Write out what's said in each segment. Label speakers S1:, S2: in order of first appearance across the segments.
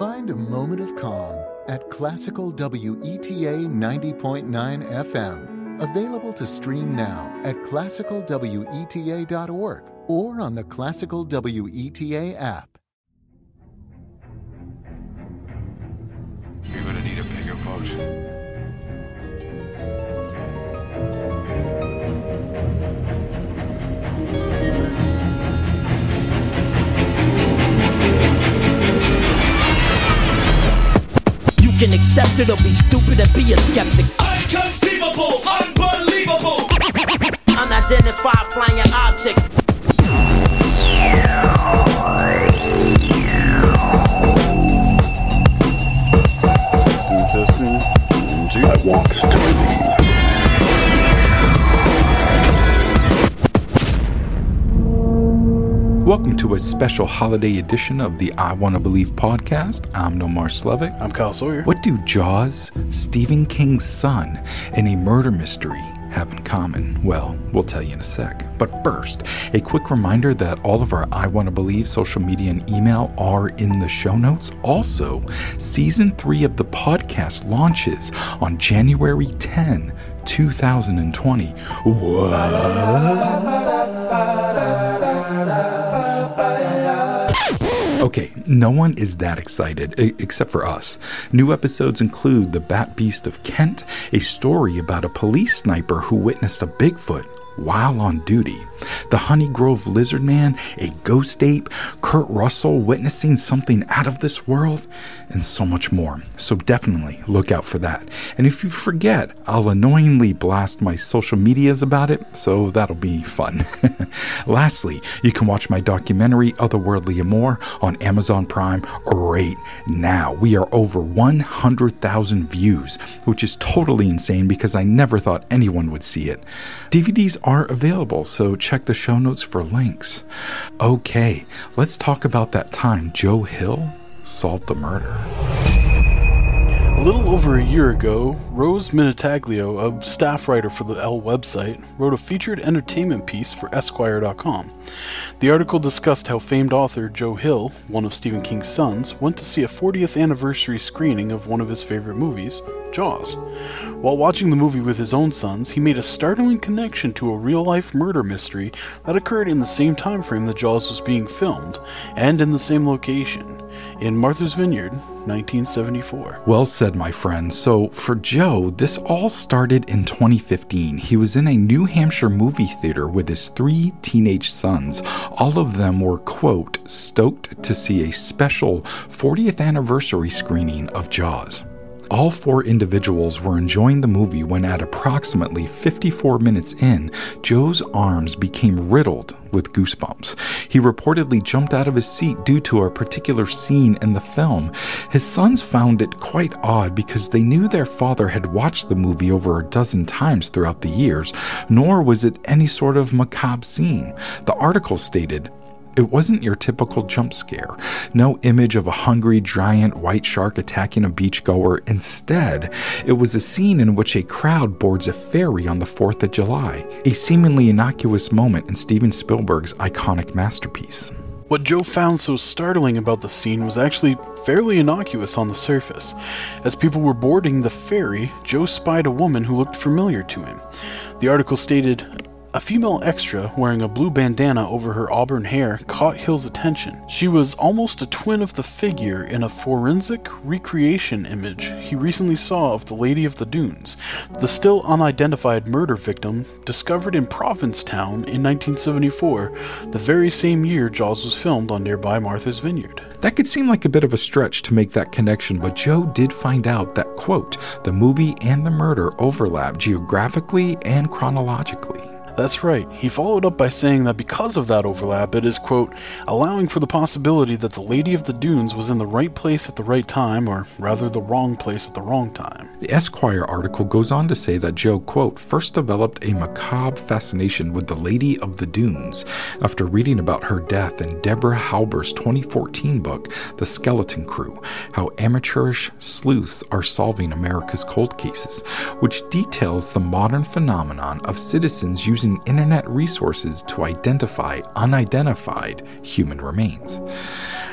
S1: Find a moment of calm at Classical WETA 90.9 FM. Available to stream now at classicalweta.org or on the Classical WETA app.
S2: You're gonna need a bigger boat.
S3: Can accept it or be stupid and be a skeptic.
S4: Inconceivable, unbelievable.
S3: Unidentified flying objects.
S5: Testing, testing. One. I want to believe.
S6: Welcome to a special holiday edition of the I Want to Believe podcast. I'm Nomar Slevik.
S5: I'm Kyle Sawyer.
S6: What do Jaws, Stephen King's son, and a murder mystery have in common? Well, we'll tell you in a sec. But first, a quick reminder that all of our I Want to Believe social media and email are in the show notes. Also, season three of the podcast launches on January 10, 2020. What? Okay, no one is that excited except for us. New episodes include The Bat Beast of Kent, a story about a police sniper who witnessed a Bigfoot while on duty, The Honey Grove Lizard Man, a ghost ape, Kurt Russell witnessing something out of this world, and so much more. So definitely look out for that. And if you forget, I'll annoyingly blast my social medias about it, so that'll be fun. Lastly, you can watch my documentary Otherworldly Amor on Amazon Prime right now. We are over 100,000 views, which is totally insane because I never thought anyone would see it. DVDs are available, so check the show notes for links. Okay, let's talk about that time Joe Hill solved the murder.
S5: A little over a year ago, Rose Minutaglio, a staff writer for the ELLE website, wrote a featured entertainment piece for Esquire.com. The article discussed how famed author Joe Hill, one of Stephen King's sons, went to see a 40th anniversary screening of one of his favorite movies, Jaws. While watching the movie with his own sons, he made a startling connection to a real life murder mystery that occurred in the same time frame that Jaws was being filmed, and in the same location, in Martha's Vineyard, 1974.
S6: Well said, my friend. So, for Joe, this all started in 2015. He was in a New Hampshire movie theater with his three teenage sons. All of them were, quote, stoked to see a special 40th anniversary screening of Jaws. All four individuals were enjoying the movie when, at approximately 54 minutes in, Joe's arms became riddled with goosebumps. He reportedly jumped out of his seat due to a particular scene in the film. His sons found it quite odd because they knew their father had watched the movie over a dozen times throughout the years, nor was it any sort of macabre scene. The article stated, it wasn't your typical jump scare. No image of a hungry giant white shark attacking a beachgoer. Instead, it was a scene in which a crowd boards a ferry on the 4th of July, a seemingly innocuous moment in Steven Spielberg's iconic masterpiece.
S5: What Joe found so startling about the scene was actually fairly innocuous on the surface. As people were boarding the ferry, Joe spied a woman who looked familiar to him. The article stated, a female extra wearing a blue bandana over her auburn hair caught Hill's attention. She was almost a twin of the figure in a forensic recreation image he recently saw of the Lady of the Dunes, the still unidentified murder victim discovered in Provincetown in 1974, the very same year Jaws was filmed on nearby Martha's Vineyard.
S6: That could seem like a bit of a stretch to make that connection, but Joe did find out that, quote, the movie and the murder overlap geographically and chronologically.
S5: That's right. He followed up by saying that because of that overlap, it is, quote, allowing for the possibility that the Lady of the Dunes was in the right place at the right time, or rather the wrong place at the wrong time.
S6: The Esquire article goes on to say that Joe, quote, first developed a macabre fascination with the Lady of the Dunes after reading about her death in Deborah Halber's 2014 book, The Skeleton Crew How Amateurish Sleuths Are Solving America's Cold Cases, which details the modern phenomenon of citizens using internet resources to identify unidentified human remains.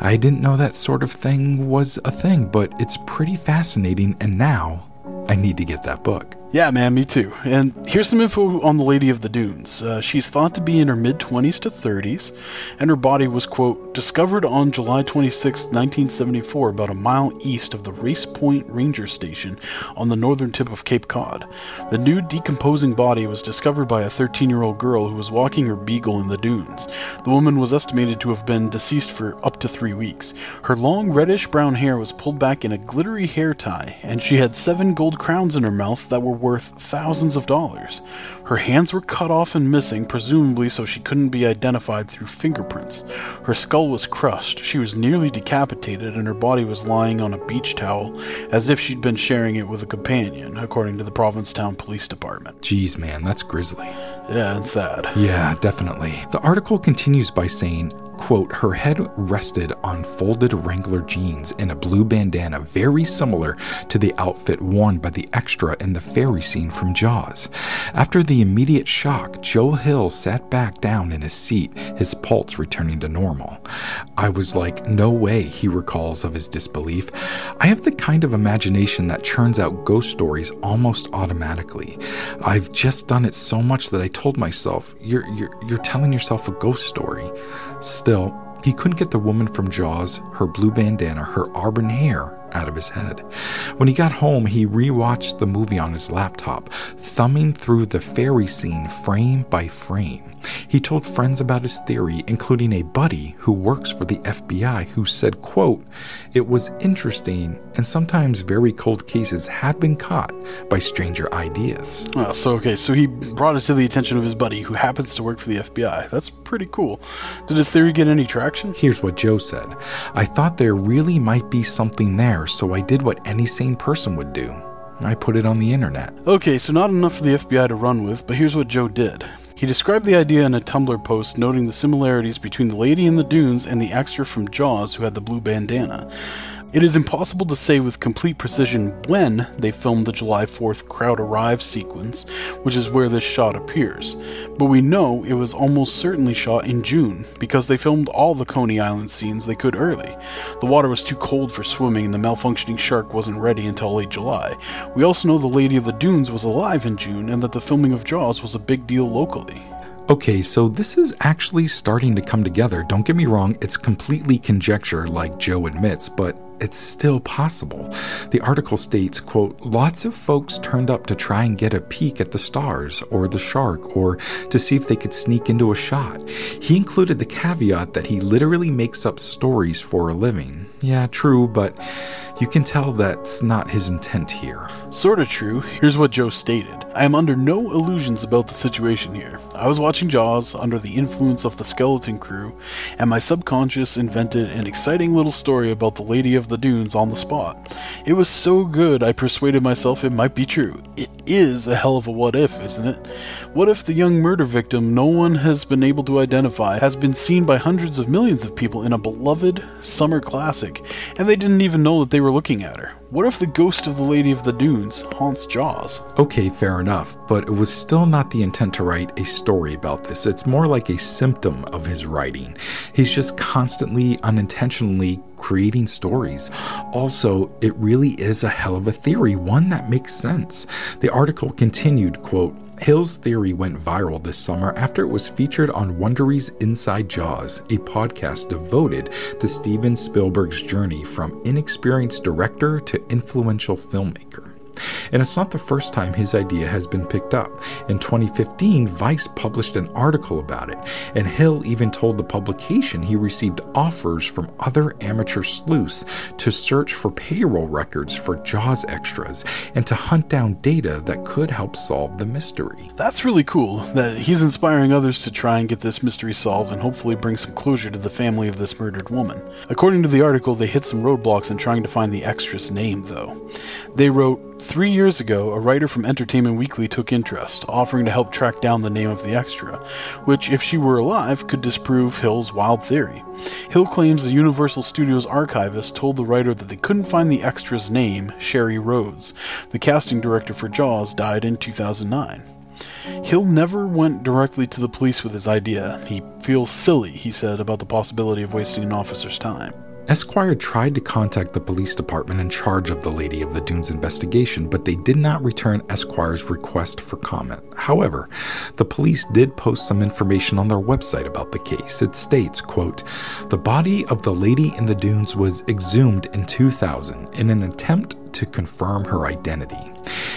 S6: I didn't know that sort of thing was a thing, but it's pretty fascinating, and now I need to get that book.
S5: Yeah, man, me too. And here's some info on the Lady of the Dunes. Uh, she's thought to be in her mid 20s to 30s, and her body was, quote, discovered on July 26, 1974, about a mile east of the Race Point Ranger Station on the northern tip of Cape Cod. The nude, decomposing body was discovered by a 13 year old girl who was walking her beagle in the dunes. The woman was estimated to have been deceased for up to three weeks. Her long, reddish brown hair was pulled back in a glittery hair tie, and she had seven gold crowns in her mouth that were worth thousands of dollars. Her hands were cut off and missing, presumably so she couldn't be identified through fingerprints. Her skull was crushed, she was nearly decapitated, and her body was lying on a beach towel as if she'd been sharing it with a companion, according to the Provincetown Police Department.
S6: Jeez, man, that's grisly.
S5: Yeah, and sad.
S6: Yeah, definitely. The article continues by saying, quote, her head rested on folded Wrangler jeans and a blue bandana very similar to the outfit worn by the extra in the ferry scene from Jaws. After the immediate shock, Joe Hill sat back down in his seat, his pulse returning to normal. I was like, no way, he recalls of his disbelief. I have the kind of imagination that churns out ghost stories almost automatically. I've just done it so much that I told myself, you're, you're, you're telling yourself a ghost story. Still, he couldn't get the woman from Jaws, her blue bandana, her auburn hair out of his head. When he got home, he rewatched the movie on his laptop, thumbing through the ferry scene frame by frame. He told friends about his theory, including a buddy who works for the FBI who said, quote, "It was interesting and sometimes very cold cases have been caught by stranger ideas."
S5: Well, so okay, so he brought it to the attention of his buddy who happens to work for the FBI. That's pretty cool. Did his theory get any traction?
S6: Here's what Joe said I thought there really might be something there, so I did what any sane person would do. I put it on the internet.
S5: Okay, so not enough for the FBI to run with, but here's what Joe did. He described the idea in a Tumblr post noting the similarities between the lady in the dunes and the extra from Jaws who had the blue bandana. It is impossible to say with complete precision when they filmed the July 4th crowd arrive sequence, which is where this shot appears, but we know it was almost certainly shot in June because they filmed all the Coney Island scenes they could early. The water was too cold for swimming and the malfunctioning shark wasn't ready until late July. We also know the Lady of the Dunes was alive in June and that the filming of Jaws was a big deal locally.
S6: Okay, so this is actually starting to come together. Don't get me wrong, it's completely conjecture, like Joe admits, but it's still possible. The article states, quote, lots of folks turned up to try and get a peek at the stars or the shark or to see if they could sneak into a shot. He included the caveat that he literally makes up stories for a living. Yeah, true, but you can tell that's not his intent here.
S5: Sorta true. Here's what Joe stated I am under no illusions about the situation here. I was watching Jaws under the influence of the skeleton crew, and my subconscious invented an exciting little story about the Lady of the Dunes on the spot. It was so good I persuaded myself it might be true. It is a hell of a what if, isn't it? What if the young murder victim no one has been able to identify has been seen by hundreds of millions of people in a beloved summer classic, and they didn't even know that they were looking at her? What if the ghost of the Lady of the Dunes haunts Jaws?
S6: Okay, fair enough, but it was still not the intent to write a story about this. It's more like a symptom of his writing. He's just constantly, unintentionally creating stories. Also, it really is a hell of a theory, one that makes sense. The article continued, quote, Hill's theory went viral this summer after it was featured on Wondery's Inside Jaws, a podcast devoted to Steven Spielberg's journey from inexperienced director to influential filmmaker. And it's not the first time his idea has been picked up. In 2015, Vice published an article about it, and Hill even told the publication he received offers from other amateur sleuths to search for payroll records for Jaws extras and to hunt down data that could help solve the mystery.
S5: That's really cool that he's inspiring others to try and get this mystery solved and hopefully bring some closure to the family of this murdered woman. According to the article, they hit some roadblocks in trying to find the extra's name, though. They wrote, Three years ago, a writer from Entertainment Weekly took interest, offering to help track down the name of the extra, which, if she were alive, could disprove Hill's wild theory. Hill claims the Universal Studios archivist told the writer that they couldn't find the extra's name, Shari Rhodes. The casting director for Jaws died in 2009. Hill never went directly to the police with his idea. He feels silly, he said, about the possibility of wasting an officer's time.
S6: Esquire tried to contact the police department in charge of the Lady of the Dunes investigation, but they did not return Esquire's request for comment. However, the police did post some information on their website about the case. It states, quote, "The body of the Lady in the Dunes was exhumed in 2000 in an attempt to confirm her identity.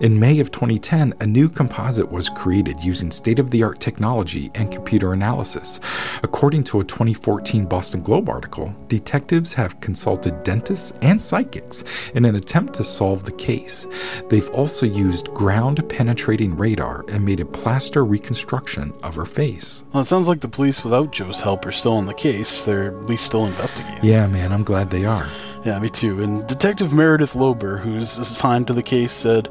S6: In May of 2010, a new composite was created using state of the art technology and computer analysis. According to a 2014 Boston Globe article, detectives have consulted dentists and psychics in an attempt to solve the case. They've also used ground penetrating radar and made a plaster reconstruction of her face.
S5: Well, it sounds like the police, without Joe's help, are still on the case. They're at least still investigating.
S6: Yeah, man, I'm glad they are.
S5: Yeah, me too. And Detective Meredith Lobur, who's assigned to the case, said,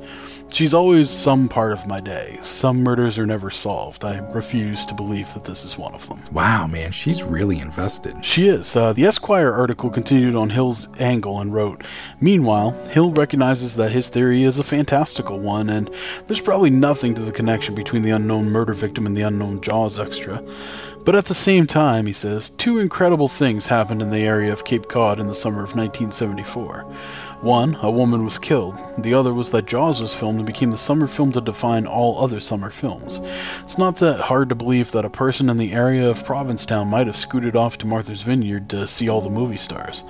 S5: She's always some part of my day. Some murders are never solved. I refuse to believe that this is one of them.
S6: Wow, man, she's really invested.
S5: She is. Uh, the Esquire article continued on Hill's angle and wrote Meanwhile, Hill recognizes that his theory is a fantastical one, and there's probably nothing to the connection between the unknown murder victim and the unknown Jaws extra. But at the same time, he says, two incredible things happened in the area of Cape Cod in the summer of 1974. One, a woman was killed. The other was that Jaws was filmed and became the summer film to define all other summer films. It's not that hard to believe that a person in the area of Provincetown might have scooted off to Martha's Vineyard to see all the movie stars.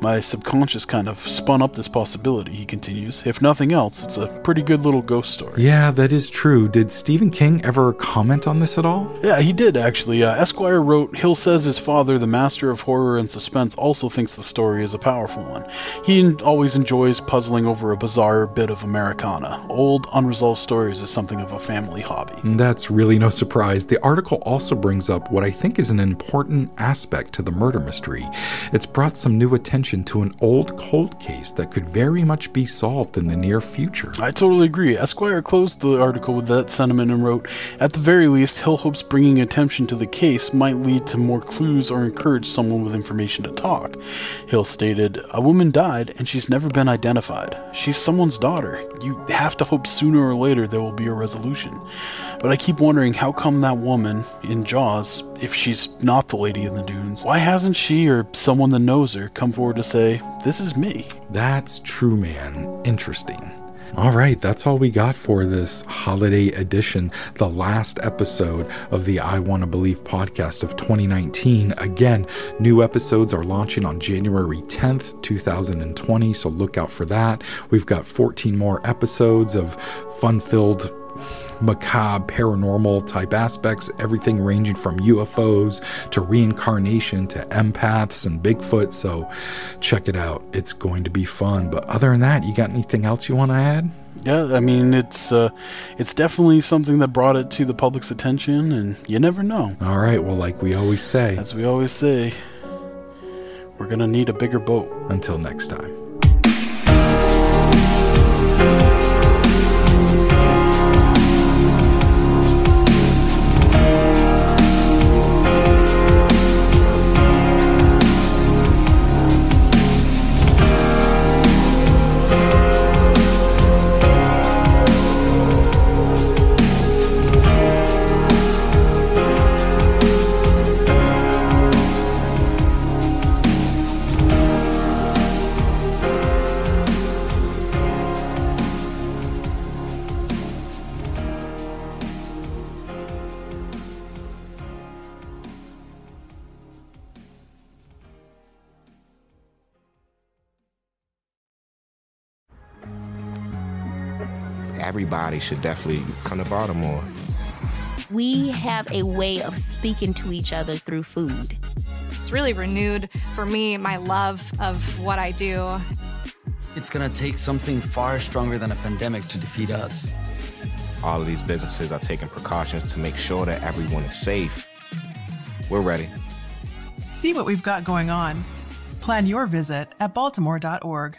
S5: My subconscious kind of spun up this possibility, he continues. If nothing else, it's a pretty good little ghost story.
S6: Yeah, that is true. Did Stephen King ever comment on this at all?
S5: Yeah, he did actually. Uh, Esquire wrote Hill says his father, the master of horror and suspense, also thinks the story is a powerful one. He always enjoys puzzling over a bizarre bit of Americana. Old, unresolved stories is something of a family hobby.
S6: That's really no surprise. The article also brings up what I think is an important aspect to the murder mystery. It's brought some new attention to an old cold case that could very much be solved in the near future.
S5: I totally agree. Esquire closed the article with that sentiment and wrote, At the very least, Hill hopes bringing attention to the case might lead to more clues or encourage someone with information to talk. Hill stated, A woman died and she's never been identified. She's someone's daughter. You have to hope sooner or later there will be a resolution. But I keep wondering how come that woman in Jaws, if she's not the lady in the dunes, why hasn't she or someone that knows her come forward to say, This is me?
S6: That's true, man. Interesting. All right, that's all we got for this holiday edition, the last episode of the I Want to Believe podcast of 2019. Again, new episodes are launching on January 10th, 2020, so look out for that. We've got 14 more episodes of fun filled macabre, paranormal type aspects, everything ranging from UFOs to reincarnation to empaths and Bigfoot. So check it out. It's going to be fun. But other than that, you got anything else you want to add?
S5: Yeah, I mean it's uh, it's definitely something that brought it to the public's attention, and you never know.
S6: All right, well, like we always say,
S5: As we always say, we're gonna need a bigger boat.
S6: until next time.
S2: Everybody should definitely come to Baltimore.
S7: We have a way of speaking to each other through food.
S8: It's really renewed for me my love of what I do.
S9: It's gonna take something far stronger than a pandemic to defeat us.
S2: All of these businesses are taking precautions to make sure that everyone is safe. We're ready.
S10: See what we've got going on. Plan your visit at baltimore.org.